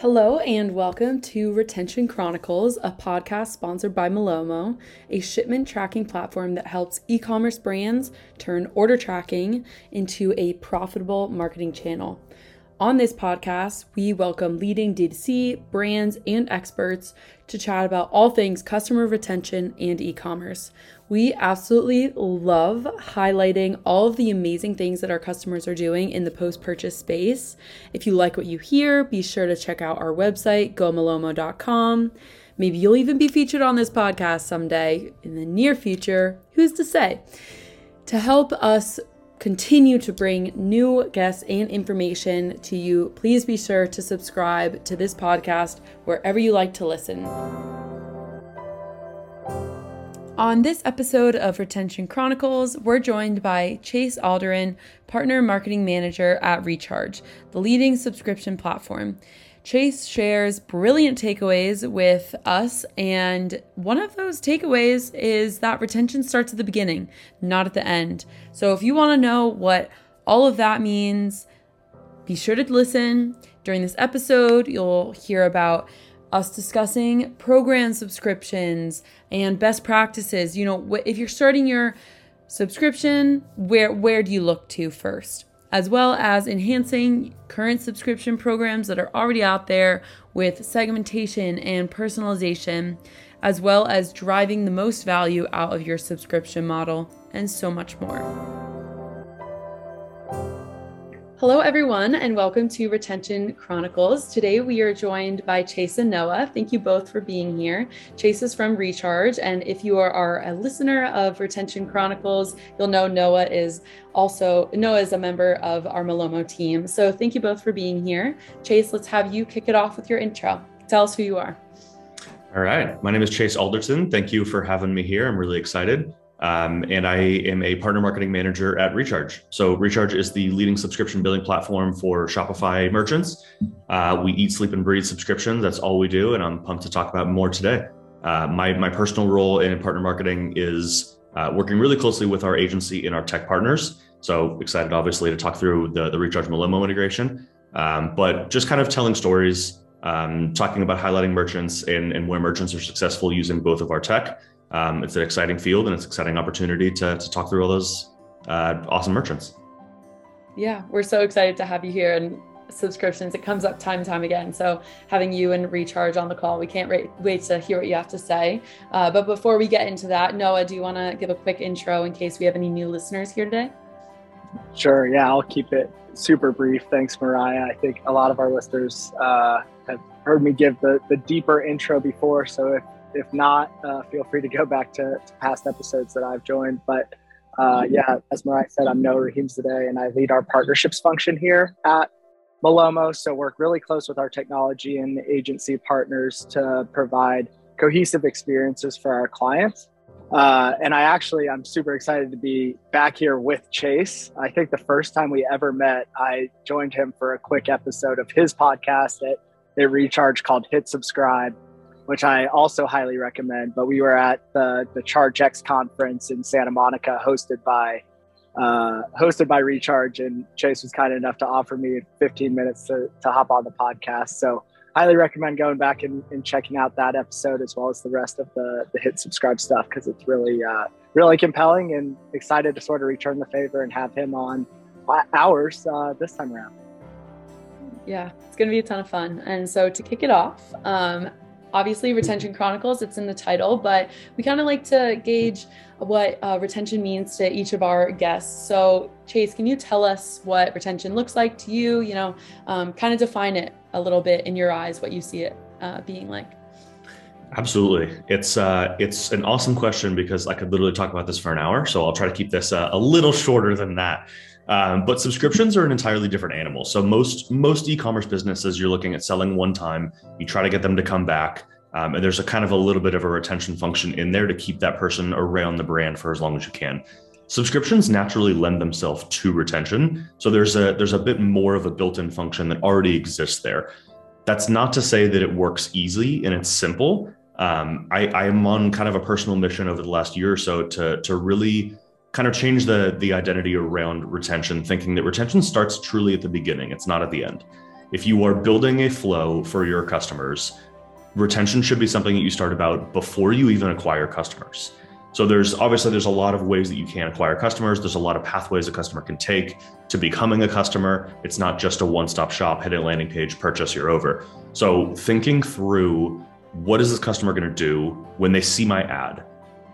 Hello and welcome to Retention Chronicles, a podcast sponsored by Malomo, a shipment tracking platform that helps e commerce brands turn order tracking into a profitable marketing channel. On this podcast, we welcome leading D2C brands and experts to chat about all things customer retention and e commerce. We absolutely love highlighting all of the amazing things that our customers are doing in the post purchase space. If you like what you hear, be sure to check out our website, gomalomo.com. Maybe you'll even be featured on this podcast someday in the near future. Who's to say? To help us continue to bring new guests and information to you, please be sure to subscribe to this podcast wherever you like to listen. On this episode of Retention Chronicles, we're joined by Chase Alderson, Partner Marketing Manager at Recharge, the leading subscription platform. Chase shares brilliant takeaways with us, and one of those takeaways is that retention starts at the beginning, not at the end. So if you want to know what all of that means, be sure to listen. During this episode, you'll hear about us discussing program subscriptions and best practices. You know, if you're starting your subscription, where where do you look to first? As well as enhancing current subscription programs that are already out there with segmentation and personalization, as well as driving the most value out of your subscription model, and so much more. Hello, everyone, and welcome to Retention Chronicles. Today we are joined by Chase and Noah. Thank you both for being here. Chase is from Recharge, and if you are, are a listener of Retention Chronicles, you'll know Noah is also Noah is a member of our Malomo team. So thank you both for being here. Chase, let's have you kick it off with your intro. Tell us who you are. All right. My name is Chase Alderson. Thank you for having me here. I'm really excited. Um, and I am a partner marketing manager at Recharge. So, Recharge is the leading subscription billing platform for Shopify merchants. Uh, we eat, sleep, and breathe subscriptions. That's all we do. And I'm pumped to talk about more today. Uh, my, my personal role in partner marketing is uh, working really closely with our agency and our tech partners. So, excited, obviously, to talk through the, the Recharge Malomo integration, um, but just kind of telling stories, um, talking about highlighting merchants and, and where merchants are successful using both of our tech um, it's an exciting field and it's an exciting opportunity to, to talk through all those uh, awesome merchants. Yeah, we're so excited to have you here and subscriptions. It comes up time and time again. So having you and Recharge on the call, we can't wait, wait to hear what you have to say. Uh, but before we get into that, Noah, do you want to give a quick intro in case we have any new listeners here today? Sure. Yeah, I'll keep it super brief. Thanks, Mariah. I think a lot of our listeners uh, have heard me give the, the deeper intro before. So if if not, uh, feel free to go back to, to, past episodes that I've joined. But uh, yeah, as Mariah said, I'm Noah Rahimzadeh, and I lead our partnerships function here at Malomo. So work really close with our technology and agency partners to provide cohesive experiences for our clients. Uh, and I actually, I'm super excited to be back here with Chase. I think the first time we ever met, I joined him for a quick episode of his podcast at a recharge called Hit Subscribe which I also highly recommend. But we were at the the ChargeX conference in Santa Monica, hosted by uh, hosted by Recharge, and Chase was kind enough to offer me 15 minutes to to hop on the podcast. So highly recommend going back and, and checking out that episode as well as the rest of the the hit subscribe stuff because it's really uh, really compelling and excited to sort of return the favor and have him on ours uh, this time around. Yeah, it's going to be a ton of fun. And so to kick it off, um, obviously retention chronicles it's in the title but we kind of like to gauge what uh, retention means to each of our guests so chase can you tell us what retention looks like to you you know um, kind of define it a little bit in your eyes what you see it uh, being like Absolutely, it's uh, it's an awesome question because I could literally talk about this for an hour. So I'll try to keep this uh, a little shorter than that. Um, but subscriptions are an entirely different animal. So most most e-commerce businesses, you're looking at selling one time. You try to get them to come back, um, and there's a kind of a little bit of a retention function in there to keep that person around the brand for as long as you can. Subscriptions naturally lend themselves to retention, so there's a there's a bit more of a built-in function that already exists there. That's not to say that it works easily and it's simple. Um, I, I am on kind of a personal mission over the last year or so to to really kind of change the the identity around retention, thinking that retention starts truly at the beginning. It's not at the end. if you are building a flow for your customers, retention should be something that you start about before you even acquire customers. So there's obviously there's a lot of ways that you can acquire customers. There's a lot of pathways a customer can take to becoming a customer. It's not just a one-stop shop, hit a landing page, purchase, you're over. So thinking through what is this customer going to do when they see my ad?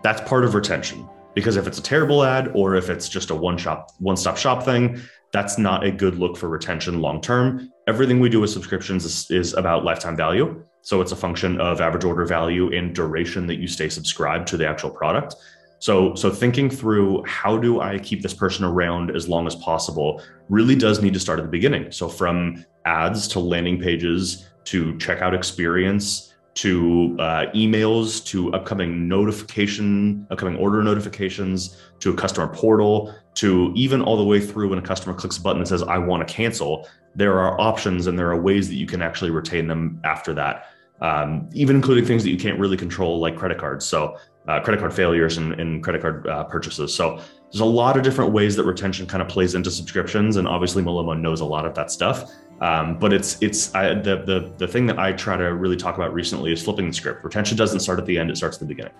That's part of retention. Because if it's a terrible ad or if it's just a one shop, one stop shop thing, that's not a good look for retention long term. Everything we do with subscriptions is, is, about lifetime value. So it's a function of average order value and duration that you stay subscribed to the actual product. So, so thinking through how do I keep this person around as long as possible really does need to start at the beginning. So from ads to landing pages to checkout experience to uh, emails to upcoming notification, upcoming order notifications, to a customer portal, to even all the way through when a customer clicks a button that says, I want to cancel, there are options and there are ways that you can actually retain them after that, um, even including things that you can't really control, like credit cards. So, uh, credit card failures and, and credit card uh, purchases. So, there's a lot of different ways that retention kind of plays into subscriptions. And obviously, Malomo knows a lot of that stuff. Um, but it's it's I, the the the thing that I try to really talk about recently is flipping the script. Retention doesn't start at the end; it starts at the beginning.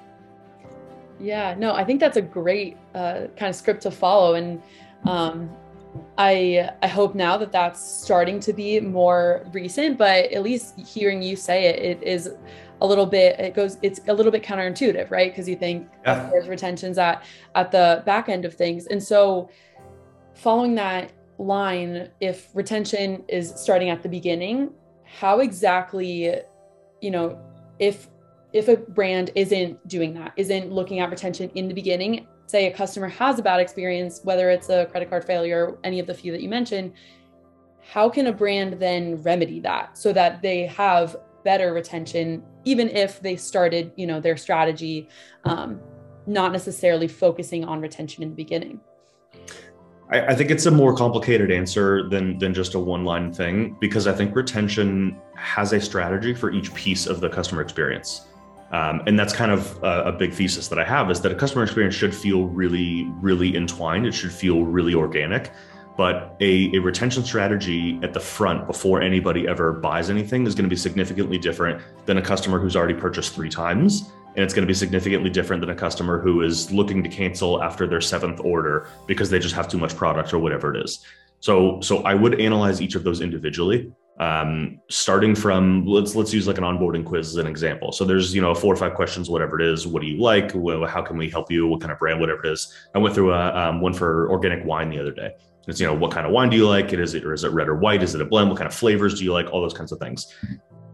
Yeah, no, I think that's a great uh, kind of script to follow, and um, I I hope now that that's starting to be more recent. But at least hearing you say it, it is a little bit. It goes. It's a little bit counterintuitive, right? Because you think yeah. there's retentions at at the back end of things, and so following that line if retention is starting at the beginning how exactly you know if if a brand isn't doing that isn't looking at retention in the beginning say a customer has a bad experience whether it's a credit card failure or any of the few that you mentioned how can a brand then remedy that so that they have better retention even if they started you know their strategy um, not necessarily focusing on retention in the beginning I, I think it's a more complicated answer than than just a one line thing because I think retention has a strategy for each piece of the customer experience. Um, and that's kind of a, a, big thesis that I have is that a customer experience should feel really, really entwined. It should feel really organic. But a, a retention strategy at the front before anybody ever buys anything is going to be significantly different than a customer who's already purchased three times and it's going to be significantly different than a customer who is looking to cancel after their seventh order because they just have too much product or whatever it is. So, so I would analyze each of those individually, um, starting from let's let's use like an onboarding quiz as an example. So there's you know four or five questions, whatever it is. What do you like? How can we help you? What kind of brand? Whatever it is. I went through a, um, one for organic wine the other day. It's you know what kind of wine do you like? It is it or is it red or white? Is it a blend? What kind of flavors do you like? All those kinds of things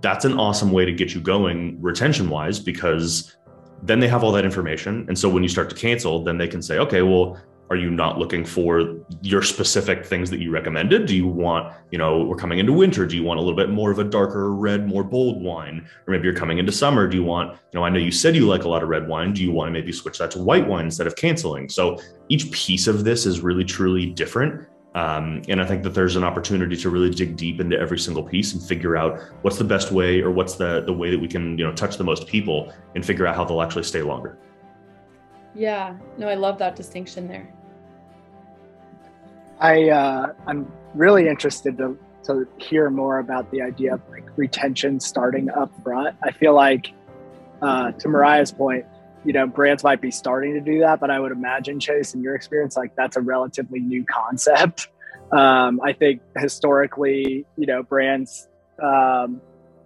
that's an awesome way to get you going retention wise because then they have all that information and so when you start to cancel then they can say okay well are you not looking for your specific things that you recommended? Do you want you know we're coming into winter. Do you want a little bit more of a darker red more bold wine? Or maybe you're coming into summer. Do you want you know i know you said you like a lot of red wine. Do you want to maybe switch that to white wine instead of canceling? So each piece of this is really truly different. Um, and I think that there's an opportunity to really dig deep into every single piece and figure out what's the best way or what's the the way that we can you know touch the most people and figure out how they'll actually stay longer. Yeah, no, I love that distinction there. I uh, I'm really interested to to hear more about the idea of like retention starting up front. I feel like uh, to Mariah's point, you know, brands might be starting to do that, but I would imagine Chase, in your experience, like that's a relatively new concept. Um, I think historically, you know, brands um,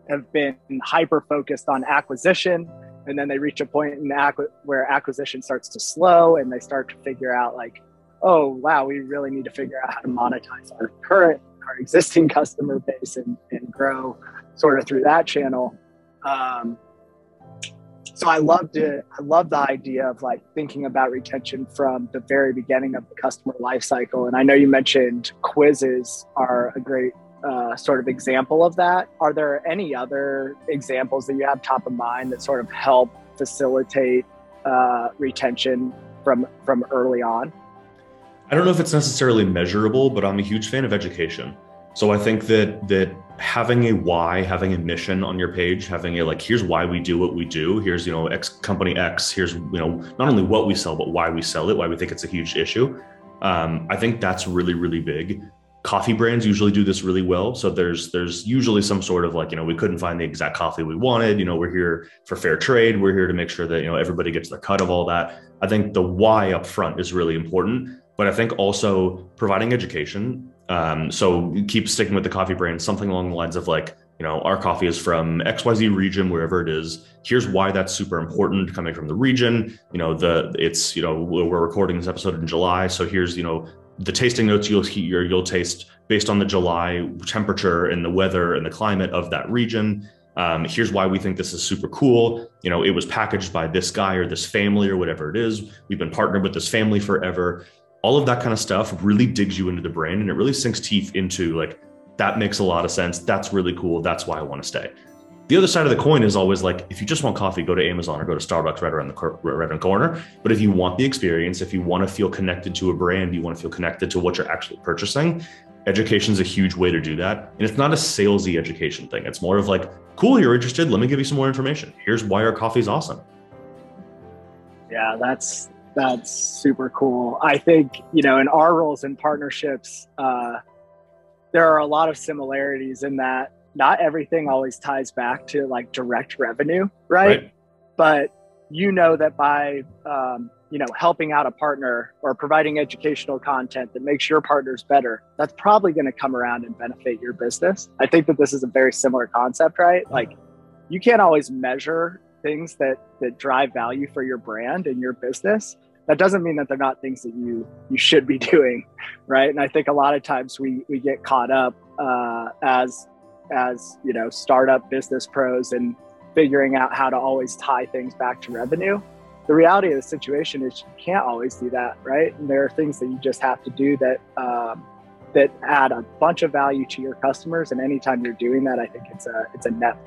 have been hyper focused on acquisition, and then they reach a point in acqu- where acquisition starts to slow, and they start to figure out like, oh wow, we really need to figure out how to monetize our current, our existing customer base, and, and grow sort of through that channel. Um, so I loved it. I love the idea of like thinking about retention from the very beginning of the customer lifecycle. And I know you mentioned quizzes are a great uh, sort of example of that. Are there any other examples that you have top of mind that sort of help facilitate uh, retention from from early on? I don't know if it's necessarily measurable, but I'm a huge fan of education. So I think that that having a why, having a mission on your page, having a like, here's why we do what we do. Here's you know X company X. Here's you know not only what we sell, but why we sell it, why we think it's a huge issue. Um, I think that's really really big. coffee brands usually do this really well so there's there's usually some sort of like you know we couldn't find the exact coffee we wanted you know we're here for fair trade we're here to make sure that you know everybody gets their cut of all that i think the why up front is really important but i think also providing education um, so keep sticking with the coffee brand something along the lines of like you know our coffee is from xyz region wherever it is here's why that's super important coming from the region you know the it's you know we're recording this episode in july so here's you know the tasting notes you'll hear you'll taste based on the July temperature and the weather and the climate of that region. Um, here's why we think this is super cool. You know, it was packaged by this guy or this family or whatever it is. We've been partnered with this family forever. All of that kind of stuff really digs you into the brain and it really sinks teeth into like that makes a lot of sense. That's really cool. That's why I want to stay. The other side of the coin is always like, if you just want coffee, go to Amazon or go to Starbucks right around the right around the corner. But if you want the experience, if you want to feel connected to a brand, you want to feel connected to what you're actually purchasing, education is a huge way to do that. And it's not a salesy education thing. It's more of like, cool, you're interested. Let me give you some more information. Here's why our coffee is awesome. Yeah, that's that's super cool. I think you know in our roles and partnerships, uh, there are a lot of similarities in that not everything always ties back to like direct revenue, right? right. But you know that by um, you know helping out a partner or providing educational content that makes your partners better, that's probably going to come around and benefit your business. I think that this is a very similar concept, right? Like you can't always measure things that that drive value for your brand and your business that doesn't mean that they're not things that you you should be doing right? And i think a lot of times we we get caught up uh, as as you know startup business pros and figuring out how to always tie things back to revenue. The reality of the situation is you can't always do that right? And there are things that you just have to do that um, that add a bunch of value to your customers. And anytime you're doing that i think it's a it's a net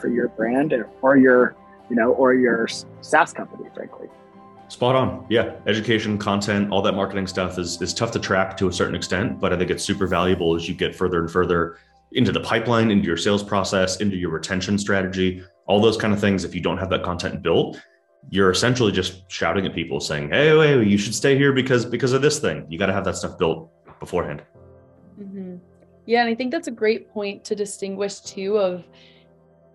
for your brand or your you know or your saas company frankly Spot on. Yeah. Education, content, all that marketing stuff is, is tough to track to a certain extent, but I think it's super valuable as you get further and further into the pipeline, into your sales process, into your retention strategy, all those kind of things. If you don't have that content built, you're essentially just shouting at people saying, Hey, wait, you should stay here because, because of this thing. You got to have that stuff built beforehand. Mm-hmm. Yeah. And I think that's a great point to distinguish too of,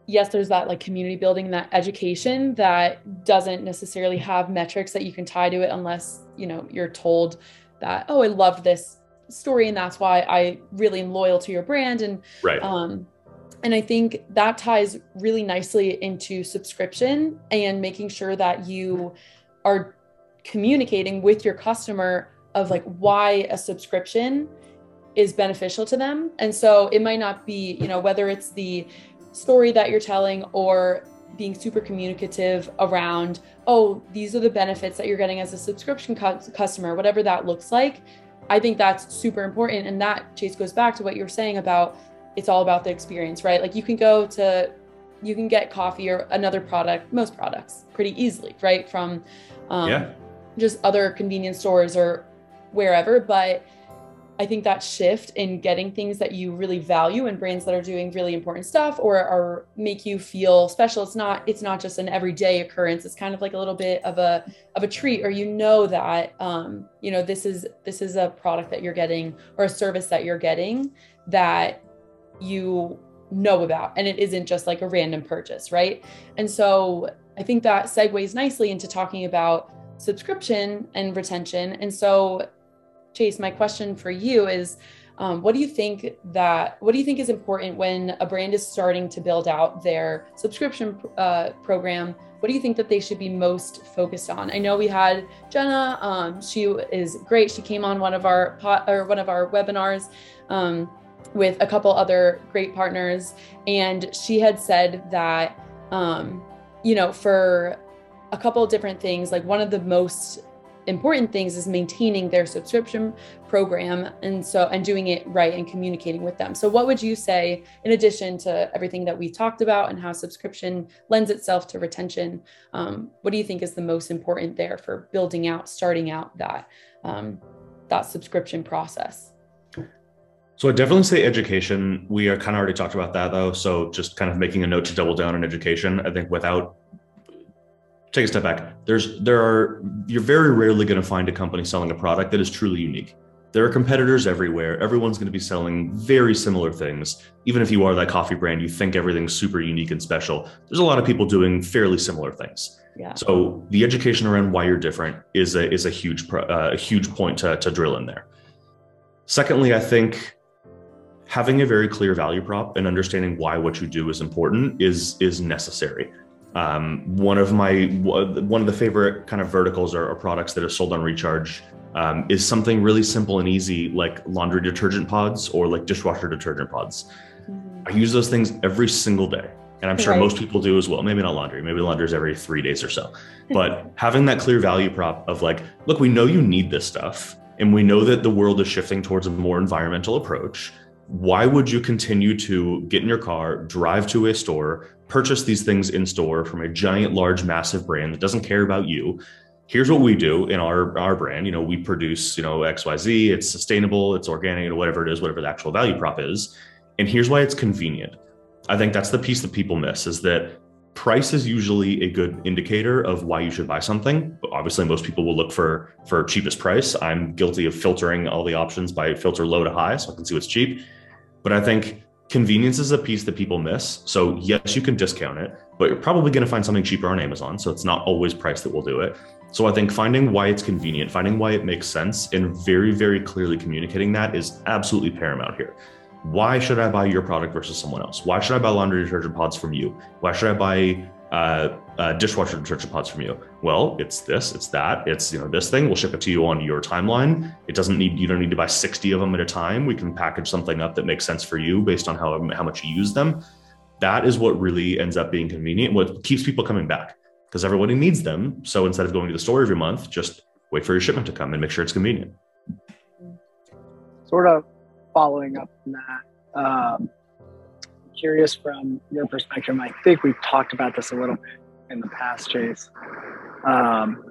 yes, there's that like community building, that education that doesn't necessarily have metrics that you can tie to it unless, you know, you're told that, oh, I love this story and that's why I really am loyal to your brand and right. um and I think that ties really nicely into subscription and making sure that you are communicating with your customer of like why a subscription is beneficial to them. And so it might not be, you know, whether it's the story that you're telling or being super communicative around, oh, these are the benefits that you're getting as a subscription cu- customer, whatever that looks like. I think that's super important. And that, Chase, goes back to what you were saying about it's all about the experience, right? Like you can go to, you can get coffee or another product, most products pretty easily, right? From um, yeah. just other convenience stores or wherever. But I think that shift in getting things that you really value and brands that are doing really important stuff or are make you feel special. It's not it's not just an everyday occurrence. It's kind of like a little bit of a of a treat, or you know that um, you know this is this is a product that you're getting or a service that you're getting that you know about, and it isn't just like a random purchase, right? And so I think that segues nicely into talking about subscription and retention. And so Chase, my question for you is um, what do you think that what do you think is important when a brand is starting to build out their subscription uh, program? What do you think that they should be most focused on? I know we had jenna um, she is great. She came on one of our pot, or one of our webinars um, with a couple other great partners. And she had said that um, you know for a couple different things like one of the most important things is maintaining their subscription program and so and doing it right and communicating with them so what would you say in addition to everything that we talked about and how subscription lends itself to retention um, what do you think is the most important there for building out starting out that um, that subscription process so I definitely say education. We are kind of already talked about that though. So just kind of making a note to double down on education. I think without take a step back. There's there are you're very rarely going to find a company selling a product that is truly unique. There are competitors everywhere. Everyone's going to be selling very similar things. Even if you are that coffee brand, you think everything's super unique and special. There's a lot of people doing fairly similar things. Yeah. So the education around why you're different is a is a huge uh, a huge point to to drill in there. Secondly, I think having a very clear value prop and understanding why what you do is important is is necessary. Um, one of my one of the favorite kind of verticals or, or products that are sold on Recharge um, is something really simple and easy, like laundry detergent pods or like dishwasher detergent pods. Mm-hmm. I use those things every single day. And I'm sure right. most people do as well. Maybe not laundry, maybe laundry is every three days or so. But having that clear value prop of like, look, we know you need this stuff, and we know that the world is shifting towards a more environmental approach. Why would you continue to get in your car, drive to a store, purchase these things in store from a giant, large, massive brand that doesn't care about you? here's what we do in our our brand. You know we produce you know xyz it's sustainable it's organic or whatever it is whatever the actual value prop is. And here's why it's convenient. I think that's the piece that people miss is that price is usually a good indicator of why you should buy something. But obviously most people will look for for cheapest price. I'm guilty of filtering all the options by filter low to high so i can see what's cheap. But i think convenience is a piece that people miss so yes you can discount it but you're probably going to find something cheaper on amazon so it's not always price that will do it so I think finding why it's convenient, finding why it makes sense, and very, very clearly communicating that is absolutely paramount here. Why should I buy your product versus someone else? Why should I buy laundry detergent pods from you? Why should I buy uh, uh, dishwasher detergent pods from you? Well, it's this, it's that, it's you know this thing. We'll ship it to you on your timeline. It doesn't need you don't need to buy sixty of them at a time. We can package something up that makes sense for you based on how how much you use them. That is what really ends up being convenient. What keeps people coming back because everybody needs them. So instead of going to the store every month, just wait for your shipment to come and make sure it's convenient. Sort of following up on that, um, curious from your perspective. I think we've talked about this a little bit in the past, Chase. Um,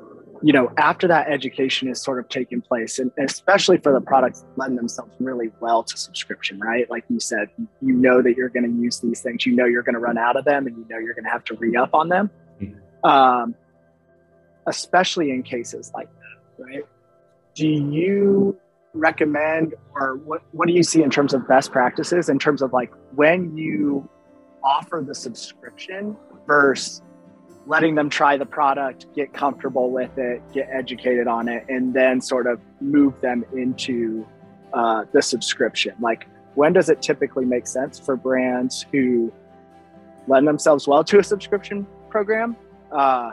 you know, after that education is sort of taking place, and especially for the products lend themselves really well to subscription, right? Like you said, you know that you're going to use these things, you know you're going to run out of them, and you know you're going to have to re up on them um, especially in cases like that, right? Do you recommend or what, what do you see in terms of best practices in terms of like when you offer the subscription versus letting them try the product, get comfortable with it, get educated on it, and then sort of move them into uh, the subscription? Like, when does it typically make sense for brands who lend themselves well to a subscription program uh,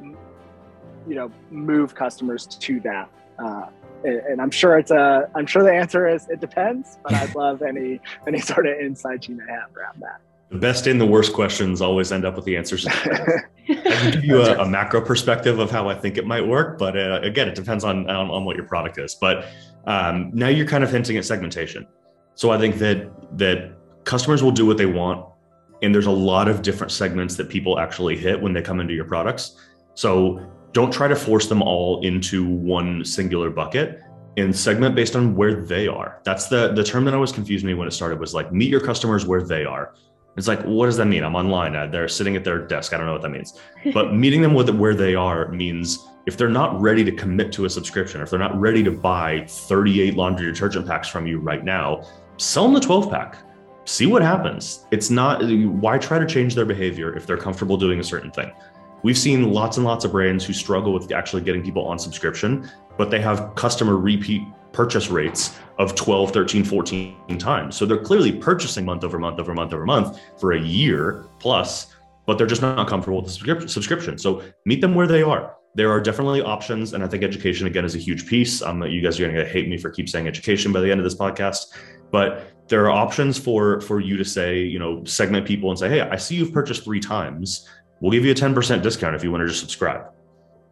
you know move customers to that uh, and i'm sure it's a i'm sure the answer is it depends but i'd love any any sort of insight you may have around that the best and the worst questions always end up with the answers. I can give you a, a, macro perspective of how I think it might work, but uh, again, it depends on, on, on what your product is. But um, now you're kind of hinting at segmentation. So I think that that customers will do what they want and there's a lot of different segments that people actually hit when they come into your products. So don't try to force them all into one singular bucket and segment based on where they are. That's the the term that always confused me when it started was like meet your customers where they are. It's like what does that mean? I'm online. Uh, they're sitting at their desk. I don't know what that means. But meeting them with where they are means if they're not ready to commit to a subscription, if they're not ready to buy 38 laundry detergent packs from you right now, sell them the 12 pack see what happens. It's not, why try to change their behavior if they're comfortable doing a certain thing? We've seen lots and lots of brands who struggle with actually getting people on subscription, but they have customer repeat purchase rates of 12, 13, 14 times. So they're clearly purchasing month over month over month over month for a year plus, but they're just not comfortable with the subscription. So meet them where they are. There are definitely options, and I think education again is a huge piece. Um, you guys are going to hate me for keep saying education by the end of this podcast, but there are options for for you to say you know segment people and say hey i see you've purchased three times we'll give you a 10% discount if you want to just subscribe.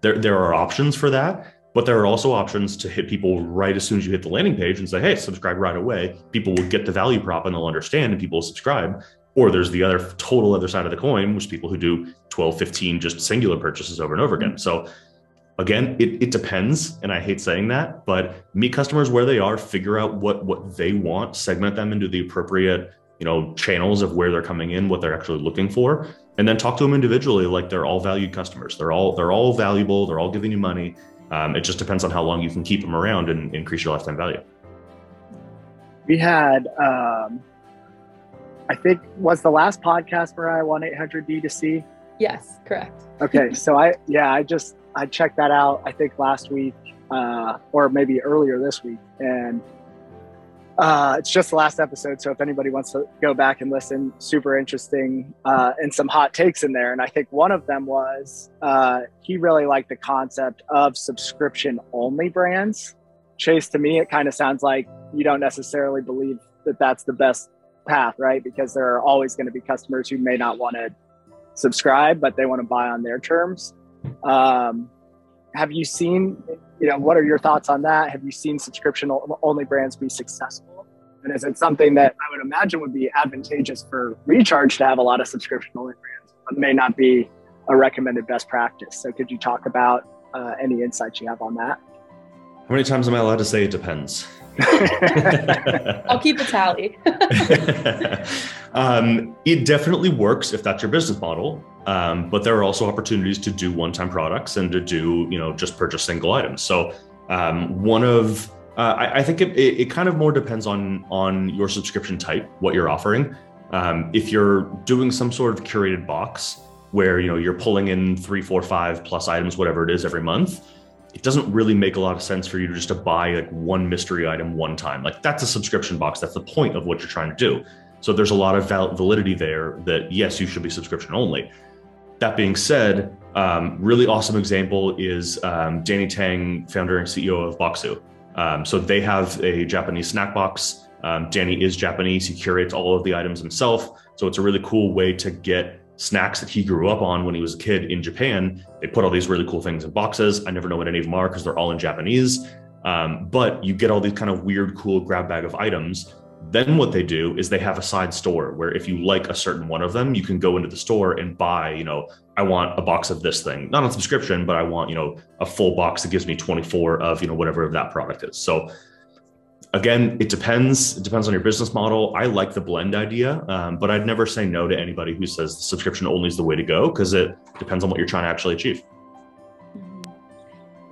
There there are options for that but there are also options to hit people right as soon as you hit the landing page and say hey subscribe right away. People will get the value prop and they'll understand and people will subscribe. Or there's the other total other side of the coin which people who do 12 15 just singular purchases over and over again. So again it, it depends and i hate saying that but meet customers where they are figure out what what they want segment them into the appropriate you know channels of where they're coming in what they're actually looking for and then talk to them individually like they're all valued customers they're all they're all valuable they're all giving you money Um, it just depends on how long you can keep them around and increase your lifetime value. We had, um, I think, was the last podcast Mariah one eight hundred D to C. Yes, correct. Okay, so I yeah, I just I checked that out. I think last week uh, or maybe earlier this week, and uh, it's just the last episode. So if anybody wants to go back and listen, super interesting uh, and some hot takes in there. And I think one of them was uh, he really liked the concept of subscription only brands. Chase, to me, it kind of sounds like you don't necessarily believe that that's the best path, right? Because there are always going to be customers who may not want to subscribe, but they want to buy on their terms. Um, have you seen, you know, what are your thoughts on that? Have you seen subscription only brands be successful? And is it something that I would imagine would be advantageous for Recharge to have a lot of subscription only brands, but may not be a recommended best practice? So could you talk about uh, any insights you have on that? How many times am I allowed to say it depends? I'll keep a tally. um, it definitely works if that's your business model. Um, but there are also opportunities to do one-time products and to do, you know, just purchase single items. So um, one of uh, I, I, think it, it, it, kind of more depends on on your subscription type, what you're offering. Um, if you're doing some sort of curated box where you know you're pulling in three, four, five plus items, whatever it is, every month, it doesn't really make a lot of sense for you to just to buy like one mystery item one time. Like that's a subscription box. That's the point of what you're trying to do. So there's a lot of val- validity there that yes, you should be subscription only. That being said, um, really awesome example is um, Danny Taing, founder and CEO of Bokksu. Um, so they have a Japanese snack box. Um, Danny is Japanese. He curates all of the items himself. So it's a really cool way to get snacks that he grew up on when he was a kid in Japan. They put all these really cool things in boxes. I never know what any of them are because they're all in Japanese. Um, but you get all these kind of weird, cool grab bag of items. Then what they do is they have a side store where if you like a certain one of them, you can go into the store and buy, you know, I want a box of this thing, not on subscription, but I want, you know, a full box that gives me 24 of, you know, whatever that product is. So again, it depends. It depends on your business model. I like the blend idea, um, but I'd never say no to anybody who says subscription only is the way to go because it depends on what you're trying to actually achieve.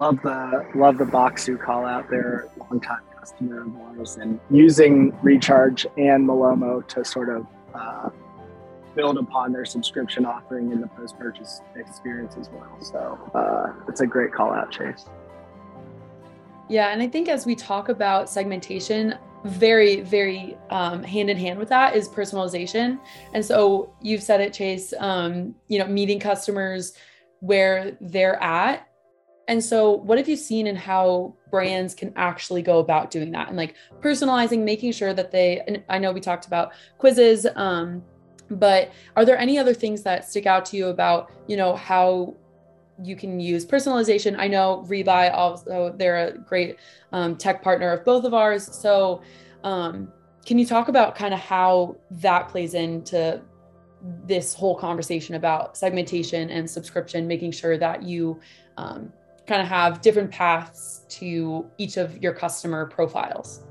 Love the love the Bokksu call out there, long time customer of ours, and using Recharge and Malomo to sort of uh, build upon their subscription offering in the post purchase experience as well. So uh, it's a great call out, Chase. Yeah, and I think as we talk about segmentation, very, very um, hand in hand with that is personalization. And so you've said it, Chase. Um, you know, meeting customers where they're at. And so, what have you seen in how brands can actually go about doing that and like personalizing, making sure that they? I know we talked about quizzes, um, but are there any other things that stick out to you about you know how you can use personalization. I know Rebuy also they're a great um, tech partner of both of ours. So um, can you talk about kind of how that plays into this whole conversation about segmentation and subscription, making sure that you um, kind of have different paths to each of your customer profiles?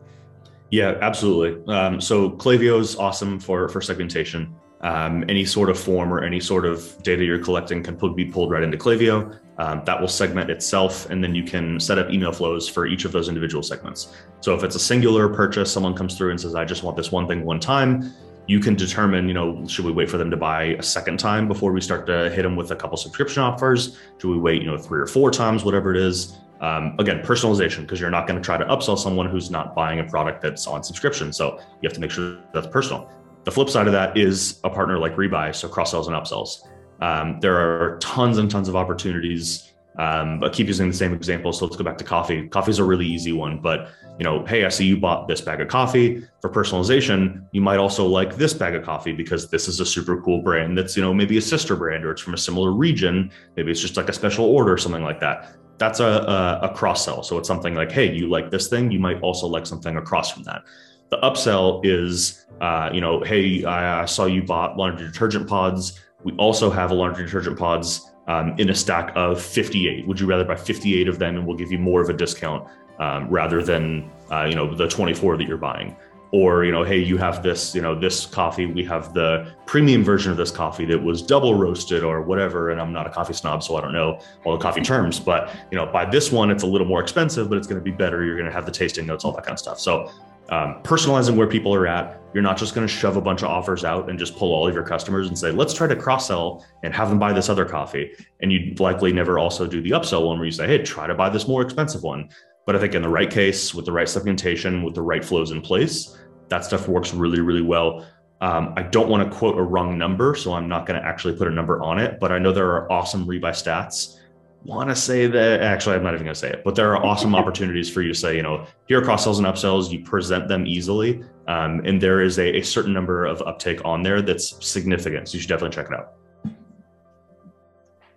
Yeah, absolutely. Um, so Klaviyo is awesome for for segmentation. Um, any sort of form or any sort of data you're collecting can be pulled right into Klaviyo. Um, that will segment itself, and then you can set up email flows for each of those individual segments. So if it's a singular purchase, someone comes through and says, "I just want this one thing one time," you can determine, you know, should we wait for them to buy a second time before we start to hit them with a couple subscription offers? Should we wait, you know, three or four times, whatever it is? Um, again, personalization, because you're not going to try to upsell someone who's not buying a product that's on subscription. So you have to make sure that's personal. The flip side of that is a partner like Rebuy, so cross sells and upsells. Um, there are tons and tons of opportunities. Um, but keep using the same example. So let's go back to coffee. Coffee is a really easy one, but you know, hey, I see you bought this bag of coffee for personalization. You might also like this bag of coffee because this is a super cool brand that's you know maybe a sister brand or it's from a similar region. Maybe it's just like a special order or something like that. That's a, a, a cross sell. So it's something like, hey, you like this thing, you might also like something across from that. The upsell is, uh, you know, hey, I, I, saw you bought laundry detergent pods. We also have a laundry detergent pods um, in a stack of 58. Would you rather buy 58 of them and we'll give you more of a discount um, rather than, uh, you know, the 24 that you're buying? or you know hey you have this you know this coffee we have the premium version of this coffee that was double roasted or whatever and i'm not a coffee snob so i don't know all the coffee terms but you know by this one it's a little more expensive but it's going to be better you're going to have the tasting notes all that kind of stuff so um, personalizing where people are at you're not just going to shove a bunch of offers out and just pull all of your customers and say let's try to cross sell and have them buy this other coffee and you'd likely never also do the upsell one where you say hey try to buy this more expensive one but I think in the right case, with the right segmentation, with the right flows in place, that stuff works really, really well. Um, I don't want to quote a wrong number, so I'm not going to actually put a number on it, but I know there are awesome rebuy stats. Want to say that actually, I'm not even going to say it, but there are awesome opportunities for you to say, you know, here are cross sells and upsells. You present them easily, um, and there is a, a certain number of uptake on there that's significant. So you should definitely check it out.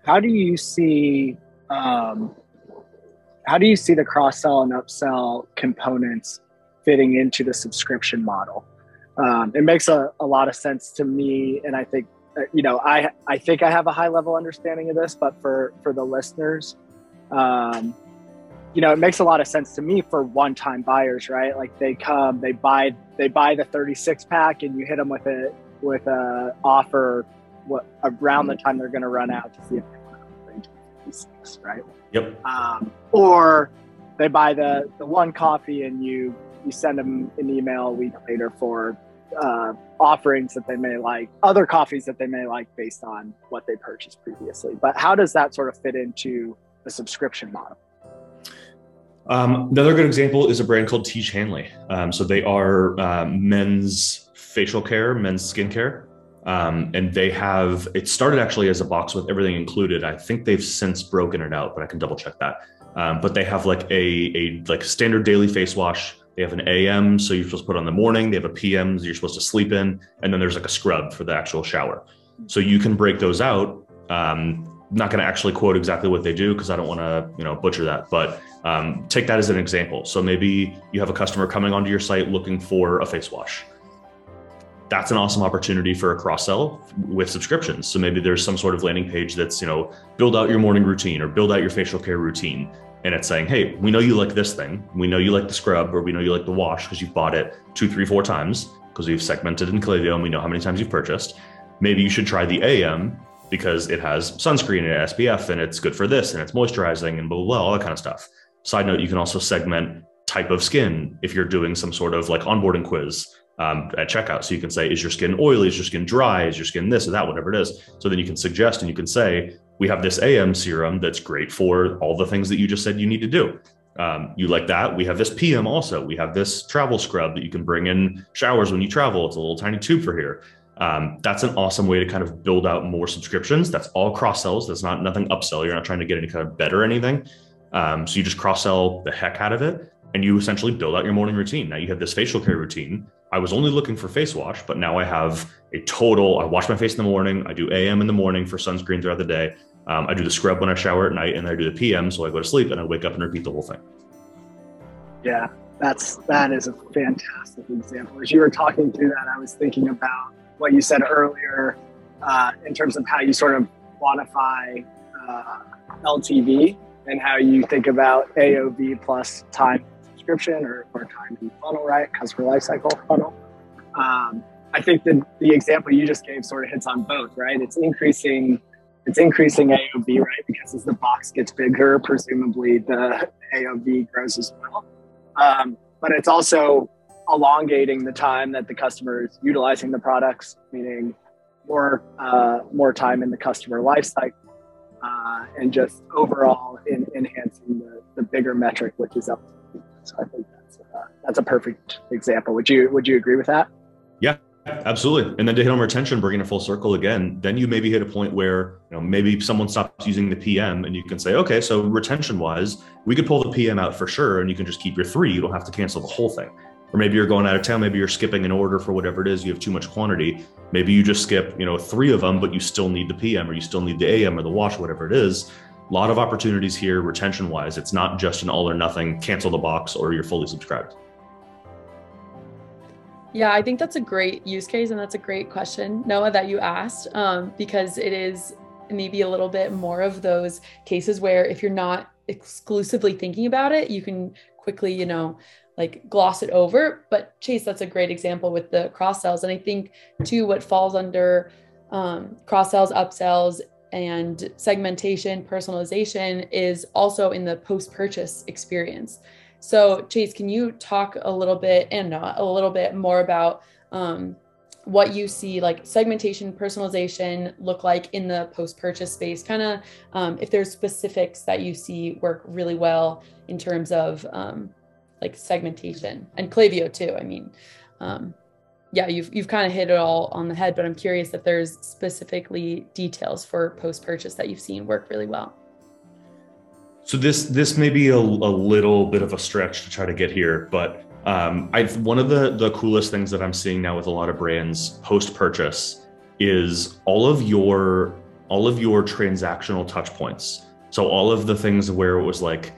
How do you see um, how do you see the cross sell and upsell components fitting into the subscription model? Um, it makes a, a lot of sense to me, and I think you know I I think I have a high level understanding of this, but for for the listeners, um, you know, it makes a lot of sense to me for one time buyers, right? Like they come, they buy they buy the 36 pack, and you hit them with a with a offer what around the time they're going to run out to see if they want to upgrade to 36, right? Yep. Um, or they buy the the one coffee and you you send them an email a week later for uh, offerings that they may like, other coffees that they may like based on what they purchased previously. But how does that sort of fit into the subscription model? Um, another good example is a brand called Tiege Hanley. Um, so they are uh, men's facial care, men's skincare. Um, and they have it started actually as a box with everything included. I think they've since broken it out, but I can double check that. Um, but they have like a a like standard daily face wash. They have an AM, so you're supposed to put on the morning. They have a PM, so you're supposed to sleep in, and then there's like a scrub for the actual shower. So you can break those out. Um, not going to actually quote exactly what they do because I don't want to you know butcher that, but um, take that as an example. So maybe you have a customer coming onto your site looking for a face wash that's an awesome opportunity for a cross sell with subscriptions. So maybe there's some sort of landing page that's, you know, build out your morning routine or build out your facial care routine. And it's saying, hey, we know you like this thing. We know you like the scrub or we know you like the wash because you've bought it two, three, four times because we've segmented in Klaviyo and we know how many times you've purchased. Maybe you should try the AM because it has sunscreen and SPF and it's good for this and it's moisturizing and blah, blah, blah, all that kind of stuff. Side note, you can also segment type of skin if you're doing some sort of like onboarding quiz um, at checkout. So you can say, is your skin oily? Is your skin dry? Is your skin this or that, whatever it is. So then you can suggest and you can say, we have this AM serum that's great for all the things that you just said you need to do. Um, you like that? We have this PM also. We have this travel scrub that you can bring in showers when you travel. It's a little tiny tube for here. Um, that's an awesome way to kind of build out more subscriptions. That's all cross sells. That's not nothing upsell. You're not trying to get any kind of better or anything. Um, so you just cross sell the heck out of it and you essentially build out your morning routine. Now you have this facial care routine. I was only looking for face wash, but now I have a total. I wash my face in the morning. I do AM in the morning for sunscreen throughout the day. Um, I do the scrub when I shower at night, and I do the PM so I go to sleep and I wake up and repeat the whole thing. Yeah, that's that is a fantastic example. As you were talking through that, I was thinking about what you said earlier uh, in terms of how you sort of quantify uh, LTV and how you think about AOV plus time subscription or, time in the funnel, right? Customer lifecycle funnel. Um, I think that the example you just gave sort of hits on both, right? It's increasing, it's increasing AOV, right? Because as the box gets bigger, presumably the AOV grows as well. Um, but it's also elongating the time that the customer is utilizing the products, meaning more uh, more time in the customer lifecycle, uh, and just overall in, enhancing the, the bigger metric, which is up so I think that's uh, that's a perfect example. Would you would you agree with that? Yeah, absolutely. And then to hit on retention, bringing it full circle again, then you maybe hit a point where you know maybe someone stops using the PM, and you can say, okay, so retention wise, we could pull the PM out for sure, and you can just keep your three. You don't have to cancel the whole thing. Or maybe you're going out of town. Maybe you're skipping an order for whatever it is. You have too much quantity. Maybe you just skip, you know, three of them, but you still need the PM or you still need the AM or the wash, whatever it is a lot of opportunities here retention wise. It's not just an all or nothing, cancel the box or you're fully subscribed. Yeah, I think that's a great use case and that's a great question, Noah, that you asked, um, because it is maybe a little bit more of those cases where if you're not exclusively thinking about it, you can quickly, you know, like gloss it over. But Chase, that's a great example with the cross sells. And I think too, what falls under um, cross sells, upsells, and segmentation, personalization is also in the post purchase experience. So, Chase, can you talk a little bit and uh, a little bit more about um, what you see like segmentation, personalization look like in the post purchase space? Kind of um, if there's specifics that you see work really well in terms of um, like segmentation and Klaviyo too. I mean, um, yeah, you've you've kind of hit it all on the head, but I'm curious if there's specifically details for post purchase that you've seen work really well. So this this may be a, a little bit of a stretch to try to get here, but um, I one of the the coolest things that I'm seeing now with a lot of brands post purchase is all of your all of your transactional touch points. So all of the things where it was like,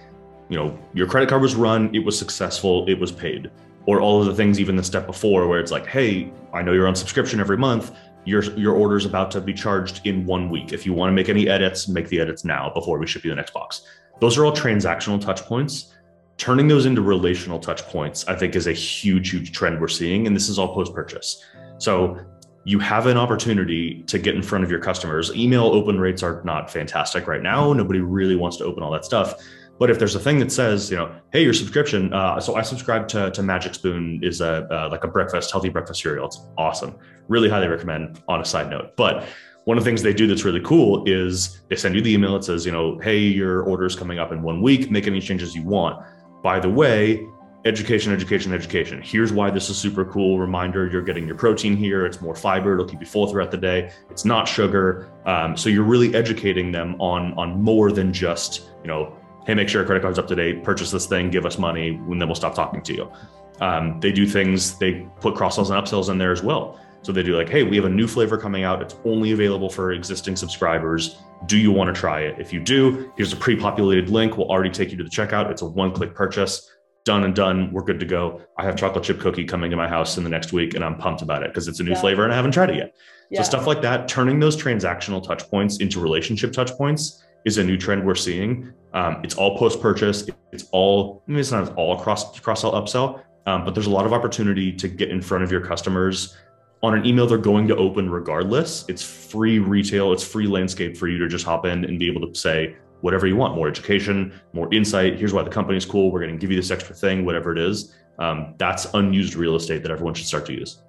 you know, your credit card was run, it was successful, it was paid or all of the things even the step before where it's like hey i know you're on subscription every month. Your your order is about to be charged in one week. If you want to make any edits make the edits now before we ship you the next box. Those are all transactional touch points. Turning those into relational touch points i think is a huge huge trend we're seeing and this is all post purchase so you have an opportunity to get in front of your customers. Email open rates are not fantastic right now. Nobody really wants to open all that stuff but if there's a thing that says, you know, hey, your subscription, uh, so I subscribe to, to Magic Spoon is a uh, like a breakfast, healthy breakfast cereal. It's awesome. Really highly recommend on a side note. But one of the things they do that's really cool is they send you the email that says, you know, hey, your order is coming up in one week. Make any changes you want. By the way, education, education, education. Here's why this is super cool. Reminder: you're getting your protein here. It's more fiber. It'll keep you full throughout the day. It's not sugar. Um, so you're really educating them on on more than just you know hey, make sure your credit card's up to date, purchase this thing, give us money, and then we'll stop talking to you. Um, they do things, they put cross sells and upsells in there as well. So they do like, hey, we have a new flavor coming out. It's only available for existing subscribers. Do you want to try it? If you do, here's a pre populated link. We'll already take you to the checkout. It's a one click purchase. Done and done. We're good to go. I have chocolate chip cookie coming to my house in the next week, and I'm pumped about it because it's a new yeah. flavor and I haven't tried it yet. Yeah. So, stuff like that, turning those transactional touch points into relationship touch points is a new trend we're seeing. Um, it's all post purchase. It's all I mean, it's not all cross cross sell upsell, um, but there's a lot of opportunity to get in front of your customers on an email they're going to open regardless. It's free retail. It's free landscape for you to just hop in and be able to say whatever you want, more education, more insight. Here's why the company's cool. We're going to give you this extra thing, whatever it is. Um, that's unused real estate that everyone should start to use.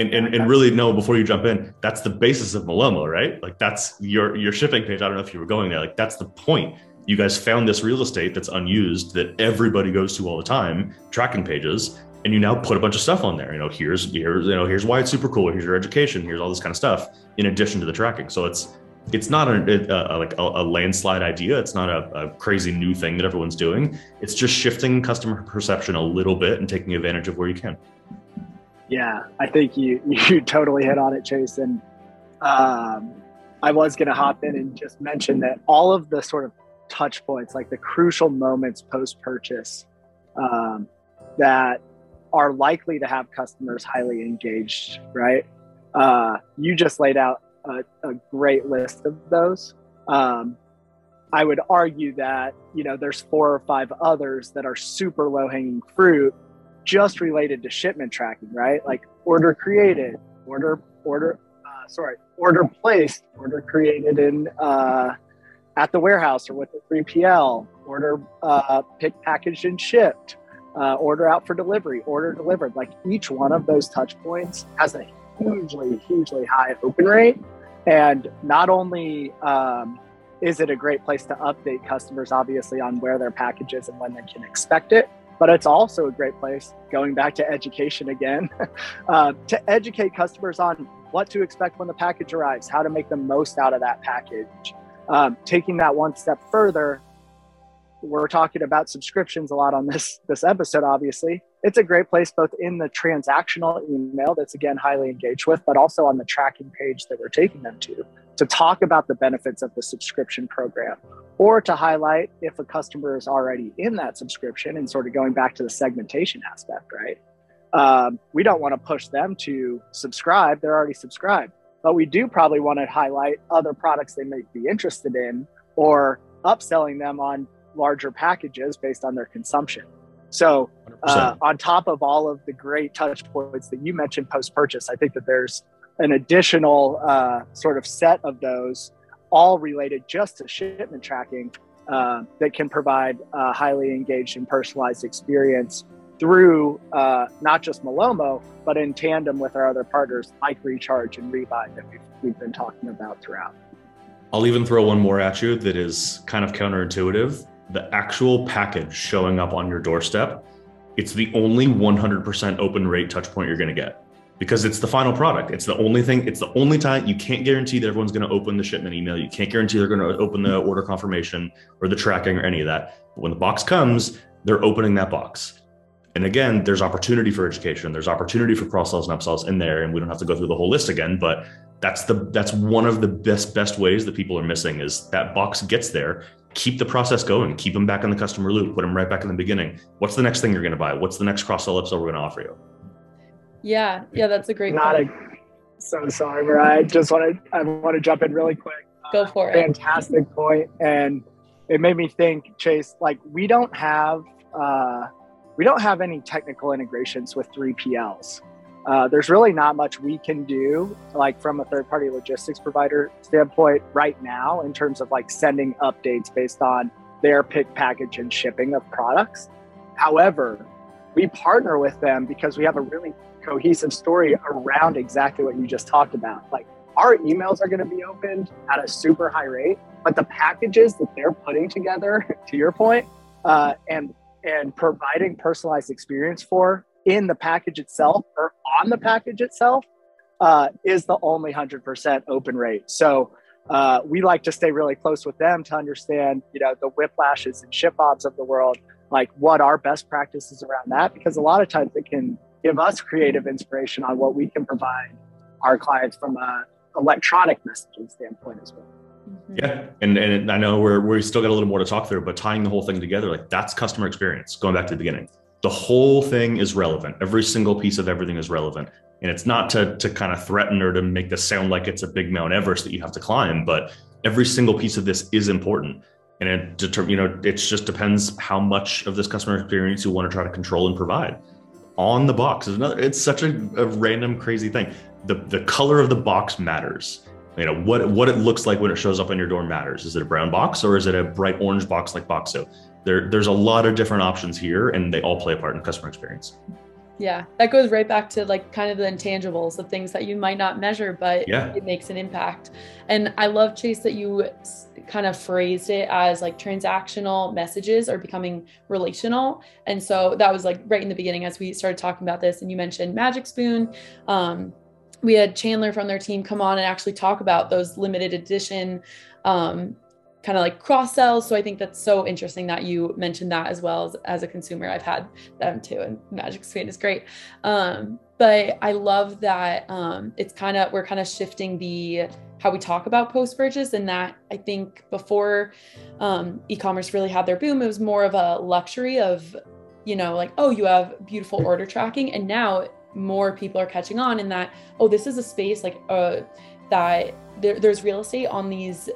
And, and, and really no before you jump in that's the basis of Malomo right? Like that's your your shipping page. I don't know if you were going there. Like that's the point. You guys found this real estate that's unused that everybody goes to all the time tracking pages and you now put a bunch of stuff on there. You know here's here's you know here's why it's super cool. Here's your education. Here's all this kind of stuff in addition to the tracking. So it's it's not a, a, a uh, uh, like a, a, landslide idea. It's not a, crazy new thing that everyone's doing. It's just shifting customer perception a little bit and taking advantage of where you can yeah, I think you you totally hit on it, Chase. And um, I was going to hop in and just mention that all of the sort of touch points, like the crucial moments post purchase, um, that are likely to have customers highly engaged. Right? Uh, you just laid out a, a great list of those. Um, I would argue that you know there's four or five others that are super low hanging fruit just related to shipment tracking, right? Like order created, order order uh, sorry, order placed, order created in uh, at the warehouse or with the 3PL, order uh, picked, packaged, and shipped, uh, order out for delivery, order delivered. Like each one of those touch points has a hugely, hugely high open rate. And not only um, is it a great place to update customers, obviously, on where their package is and when they can expect it, but it's also a great place, going back to education again, uh, to educate customers on what to expect when the package arrives, how to make the most out of that package. Um, taking that one step further, we're talking about subscriptions a lot on this this episode obviously it's a great place both in the transactional email that's again highly engaged with but also on the tracking page that we're taking them to to talk about the benefits of the subscription program or to highlight if a customer is already in that subscription and sort of going back to the segmentation aspect, right? Um, we don't want to push them to subscribe, they're already subscribed. But we do probably want to highlight other products they may be interested in or upselling them on larger packages based on their consumption. So, uh, on top of all of the great touch points that you mentioned post purchase, I think that there's an additional uh, sort of set of those, all related just to shipment tracking, uh, that can provide a highly engaged and personalized experience through uh, not just Malomo, but in tandem with our other partners like Recharge and Rebuy that we've, we've been talking about throughout. I'll even throw one more at you that is kind of counterintuitive. The actual package showing up on your doorstep, it's the only 100% open rate touch point you're going to get because it's the final product. It's the only thing, it's the only time you can't guarantee that everyone's going to open the shipment email. You can't guarantee they're going to open the order confirmation or the tracking or any of that. But when the box comes, they're opening that box. And again, there's opportunity for education. There's opportunity for cross sells and upsells in there, and we don't have to go through the whole list again. But that's the that's one of the best best ways that people are missing is that box gets there. Keep the process going. Keep them back in the customer loop. Put them right back in the beginning. What's the next thing you're going to buy? What's the next cross sell upsell we're going to offer you? Yeah, yeah, that's a great. Not point. a. So sorry, Mariah. I just want to I want to jump in really quick. Go for uh, it. Fantastic point, and it made me think, Chase. Like we don't have uh, we don't have any technical integrations with 3PLs. Uh, there's really not much we can do, like from a third-party logistics provider standpoint, right now in terms of like sending updates based on their pick, package, and shipping of products. However, we partner with them because we have a really cohesive story around exactly what you just talked about. Like our emails are going to be opened at a super high rate, but the packages that they're putting together, to your point, uh, and and providing personalized experience for in the package itself or on the package itself uh, is the only 100% open rate. So uh, we like to stay really close with them to understand, you know, the whiplashes and ShipBobs of the world, like what our best practices around that, because a lot of times it can give us creative inspiration on what we can provide our clients from a electronic messaging standpoint as well. Mm-hmm. Yeah, and and I know we're we still got a little more to talk through, but tying the whole thing together, like that's customer experience. Going back to the beginning, the whole thing is relevant. Every single piece of everything is relevant, and it's not to to kind of threaten or to make this sound like it's a big Mount Everest that you have to climb, but every single piece of this is important. And it deter- you know, it just depends how much of this customer experience you want to try to control and provide on the box. Is another it's such a, a, random crazy thing. The the color of the box matters. You know what what it looks like when it shows up on your door matters. Is it a brown box or is it a bright orange box like Bokksu? There there's a lot of different options here and they all play a part in customer experience yeah that goes right back to like kind of the intangibles the things that you might not measure but yeah. it makes an impact. And i love chase that you kind of phrased it as like transactional messages are becoming relational. And so that was like right in the beginning as we started talking about this and you mentioned magic spoon. Um, we had chandler from their team come on and actually talk about those limited edition um, kind of like cross sells. So I think that's so interesting that you mentioned that as well as, as a consumer. I've had them too, and Magic Spoon is great. Um, but I love that um, it's kind of we're kind of shifting the how we talk about post purchase, and that I think before um, e-commerce really had their boom, it was more of a luxury of you know like oh you have beautiful order tracking, and now more people are catching on in that oh this is a space like uh, that there, there's real estate on these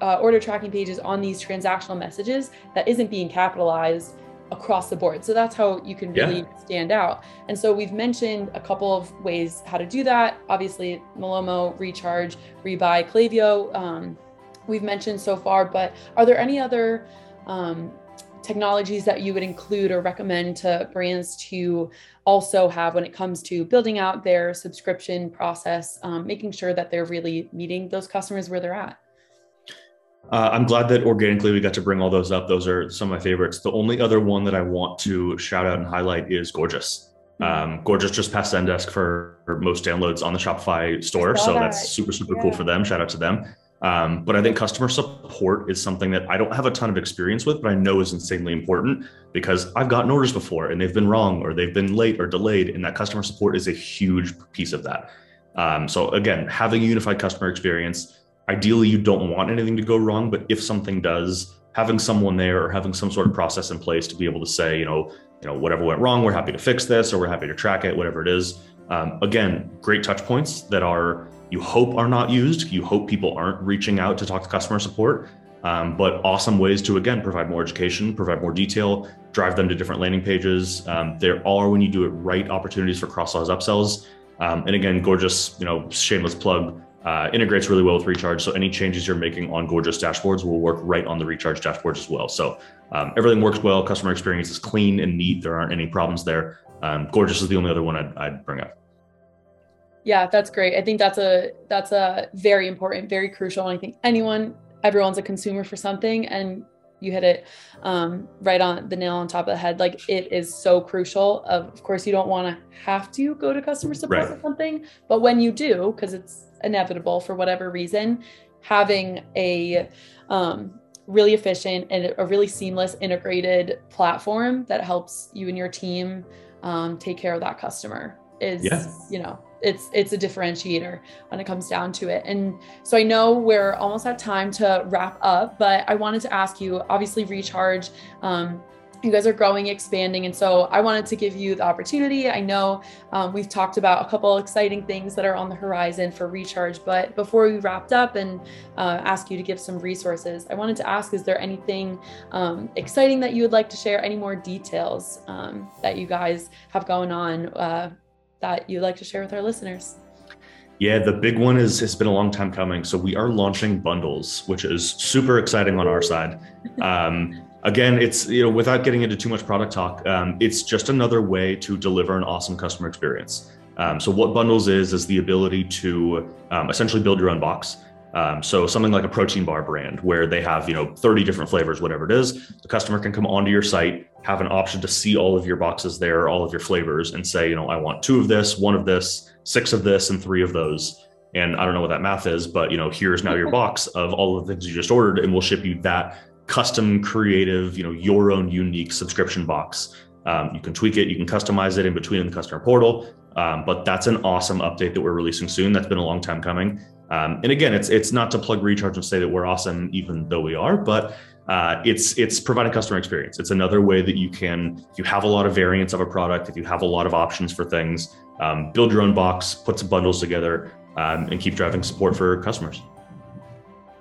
uh, order tracking pages on these transactional messages that isn't being capitalized across the board. So that's how you can really yeah. stand out. And so we've mentioned a couple of ways how to do that. Obviously, Malomo, Recharge, Rebuy, Klaviyo, um, we've mentioned so far, but are there any other um, technologies that you would include or recommend to brands to also have when it comes to building out their subscription process, um, making sure that they're really meeting those customers where they're at? Uh, I'm glad that organically we got to bring all those up. Those are some of my favorites. The only other one that I want to shout out and highlight is Gorgias. Hmm. Um, Gorgias just passed Zendesk for most downloads on the Shopify store. So that. that's super, super yeah. cool for them. Shout out to them. Um, but I think customer support is something that I don't have a ton of experience with, but I know is insanely important because I've gotten orders before and they've been wrong or they've been late or delayed. And that customer support is a huge piece of that. Um, so again, having a unified customer experience, ideally you don't want anything to go wrong but if something does having someone there or having some sort of process in place to be able to say you know you know whatever went wrong we're happy to fix this or we're happy to track it whatever it is um, again great touch points that are you hope are not used you hope people aren't reaching out to talk to customer support um, but awesome ways to again provide more education, provide more detail, drive them to different landing pages. Um, there are when you do it right opportunities for cross sells, upsells, um, and again, Gorgias, you know, shameless plug. Uh, integrates really well with Recharge. So any changes you're making on Gorgias dashboards will work right on the Recharge dashboards as well. So um, everything works well. Customer experience is clean and neat. There aren't any problems there. Um, Gorgias is the only other one I'd, I'd bring up. Yeah, that's great. I think that's a that's a very important, very crucial. And I think anyone, everyone's a consumer for something, and you hit it um, right on the nail on top of the head. Like it is so crucial. Of, of course, you don't want to have to go to customer support right. or something, but when you do, because it's inevitable for whatever reason, having a um, really efficient and a really seamless integrated platform that helps you and your team um, take care of that customer is, yeah. you know, it's it's a differentiator when it comes down to it and so i know we're almost at time to wrap up but i wanted to ask you obviously recharge um, you guys are growing expanding and so i wanted to give you the opportunity i know um, we've talked about a couple exciting things that are on the horizon for recharge but before we wrapped up and uh, ask you to give some resources i wanted to ask is there anything um, exciting that you would like to share any more details um, that you guys have going on uh, that you'd like to share with our listeners? Yeah, the big one is it's been a long time coming. So we are launching bundles, which is super exciting on our side. Um, again, it's you know without getting into too much product talk, um, it's just another way to deliver an awesome customer experience. Um, so what bundles is is the ability to um, essentially build your own box. Um, so something like a protein bar brand where they have, you know, 30 different flavors, whatever it is, the customer can come onto your site, have an option to see all of your boxes there, all of your flavors and say, you know, I want two of this, one of this, six of this, and three of those. And I don't know what that math is, but you know, here's now your box of all of the things you just ordered, and we'll ship you that custom creative, you know, your own unique subscription box. Um, you can tweak it, you can customize it in between in the customer portal. Um, but that's an awesome update that we're releasing soon. That's been a long time coming. Um, and again, it's it's not to plug recharge and say that we're awesome, even though we are, but uh, it's it's providing customer experience. It's another way that you can, if you have a lot of variants of a product, if you have a lot of options for things, um, build your own box, put some bundles together, um, and keep driving support for customers.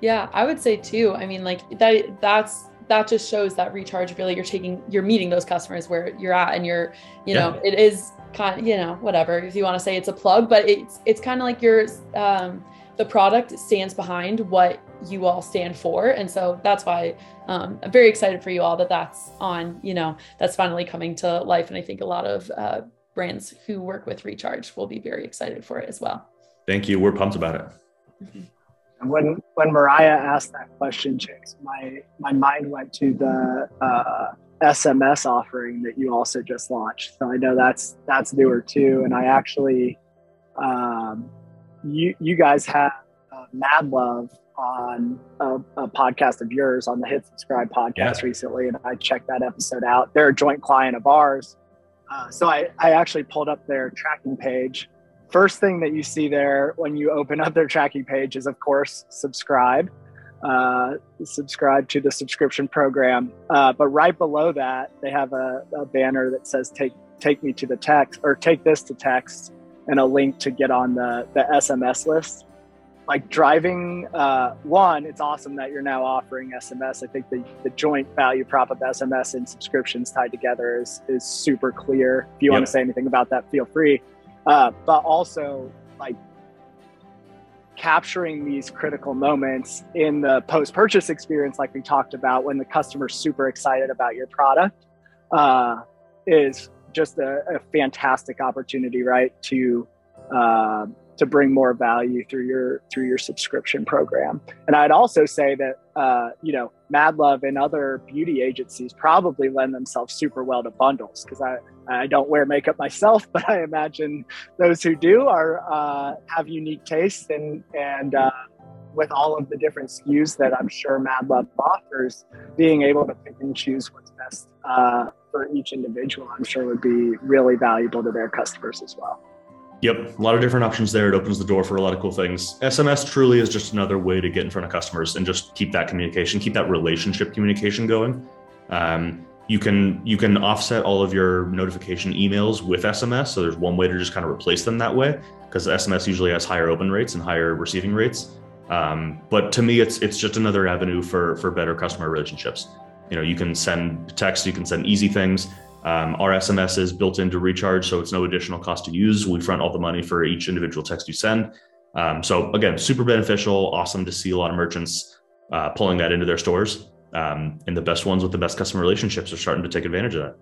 Yeah, I would say too. I mean, like that that's that just shows that recharge really you're taking you're meeting those customers where you're at and you're you know yeah. it is kind of you know whatever if you want to say it's a plug but it's it's kind of like you're um the product stands behind what you all stand for and so that's why um, i'm very excited for you all that that's on you know that's finally coming to life and i think a lot of uh, brands who work with recharge will be very excited for it as well thank you we're pumped about it mm-hmm. When when mariah asked that question chase my my mind went to the uh, sms offering that you also just launched so i know that's that's newer too and i actually um, you you guys have uh, Mad Love on a, a, podcast of yours on the Hit Subscribe podcast yeah. recently, and I checked that episode out. They're a joint client of ours, uh, so I I actually pulled up their tracking page. First thing that you see there when you open up their tracking page is, of course, subscribe. Uh, subscribe to the subscription program. Uh, but right below that, they have a, a banner that says "Take take me to the text" or "Take this to text." and a link to get on the, the SMS list. Like driving, uh, one, it's awesome that you're now offering SMS. I think the, the joint value prop of SMS and subscriptions tied together is, is super clear. If you yep. want to say anything about that, feel free. Uh, but also, like capturing these critical moments in the post purchase experience, like we talked about, when the customer's super excited about your product, uh, is just a, a fantastic opportunity, right? To uh, to bring more value through your through your subscription program. And I'd also say that uh, you know Mad Love and other beauty agencies probably lend themselves super well to bundles because I I don't wear makeup myself, but I imagine those who do are uh, have unique tastes and and uh, with all of the different SKUs that I'm sure Mad Love offers, being able to pick and choose what's best uh, for each individual, I'm sure would be really valuable to their customers as well. Yep, a lot of different options there. It opens the door for a lot of cool things. SMS truly is just another way to get in front of customers and just keep that communication, keep that relationship communication going. Um, you can you can offset all of your notification emails with SMS. So there's one way to just kind of replace them that way because SMS usually has higher open rates and higher receiving rates. Um, but to me, it's it's just another avenue for for better customer relationships. You know, you can send text, you can send easy things. Um, our SMS is built into Recharge, so it's no additional cost to use. We front all the money for each individual text you send. Um, so again, super beneficial. Awesome to see a lot of merchants uh, pulling that into their stores. Um, and the best ones with the best customer relationships are starting to take advantage of that.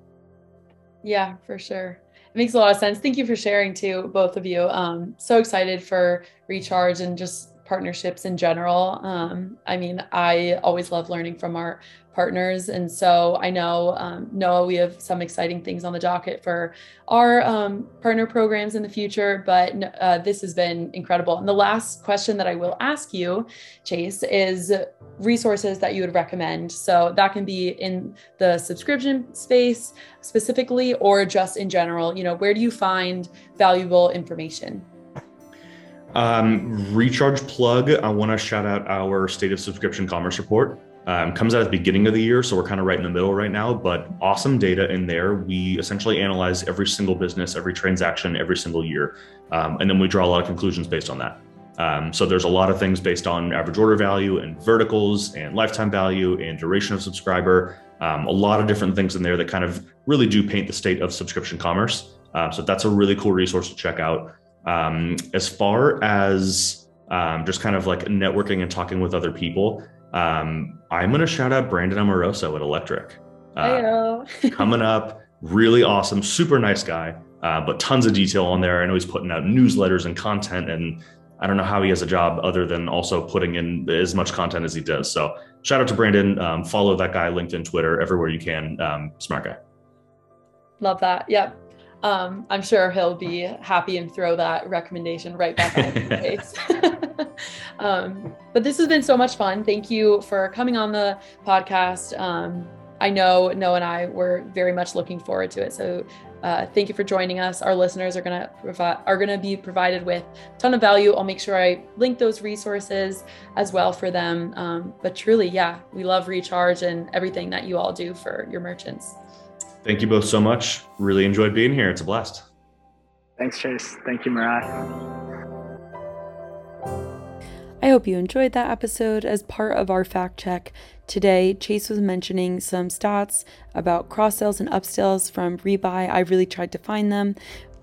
Yeah, for sure. It makes a lot of sense. Thank you for sharing too, both of you. Um, so excited for Recharge and just partnerships in general. Um, I mean, I always love learning from our partners. And so I know, um, Noah, we have some exciting things on the docket for our um, partner programs in the future, but uh, this has been incredible. And the last question that I will ask you, Chase, is resources that you would recommend. So that can be in the subscription space specifically, or just in general. You know, where do you find valuable information? Um, recharge plug. I want to shout out our state of subscription commerce report. Um, comes out at the beginning of the year, so we're kind of right in the middle right now, but awesome data in there. We essentially analyze every single business, every transaction, every single year, um, and then we draw a lot of conclusions based on that. Um, so there's a lot of things based on average order value and verticals and lifetime value and duration of subscriber. Um, a lot of different things in there that kind of really do paint the state of subscription commerce. Uh, so that's a really cool resource to check out. Um, as far as um, just kind of like networking and talking with other people, um, I'm going to shout out Brandon Amoroso at Electric. Uh, coming up, really awesome, super nice guy, uh, but tons of detail on there. I know he's putting out newsletters and content, and I don't know how he has a job other than also putting in as much content as he does. So shout out to Brandon. Um, follow that guy, LinkedIn, Twitter, everywhere you can. Um, smart guy. Love that. Yep um, I'm sure he'll be happy and throw that recommendation right back on his face. um, but this has been so much fun. Thank you for coming on the podcast. Um, I know Noah and I were very much looking forward to it. So uh, thank you for joining us. Our listeners are gonna provide are gonna be provided with a ton of value. I'll make sure I link those resources as well for them. Um, but truly, yeah, we love Recharge and everything that you all do for your merchants. Thank you both so much. Really enjoyed being here. It's a blast. Thanks, Chase. Thank you, Mariah. I hope you enjoyed that episode. As part of our fact check today, Chase was mentioning some stats about cross sales and upsells from Rebuy. I really tried to find them,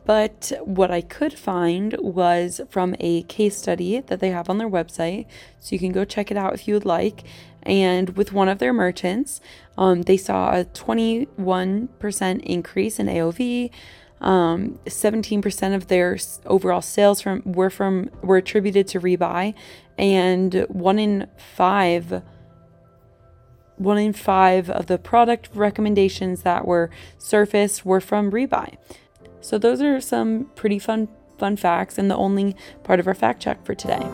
but what I could find was from a case study that they have on their website. So you can go check it out if you would like. And with one of their merchants, um, they saw a 21% increase in AOV. Um, 17% of their overall sales from were from were attributed to rebuy, and one in five one in five of the product recommendations that were surfaced were from rebuy. So those are some pretty fun fun facts and the only part of our fact check for today.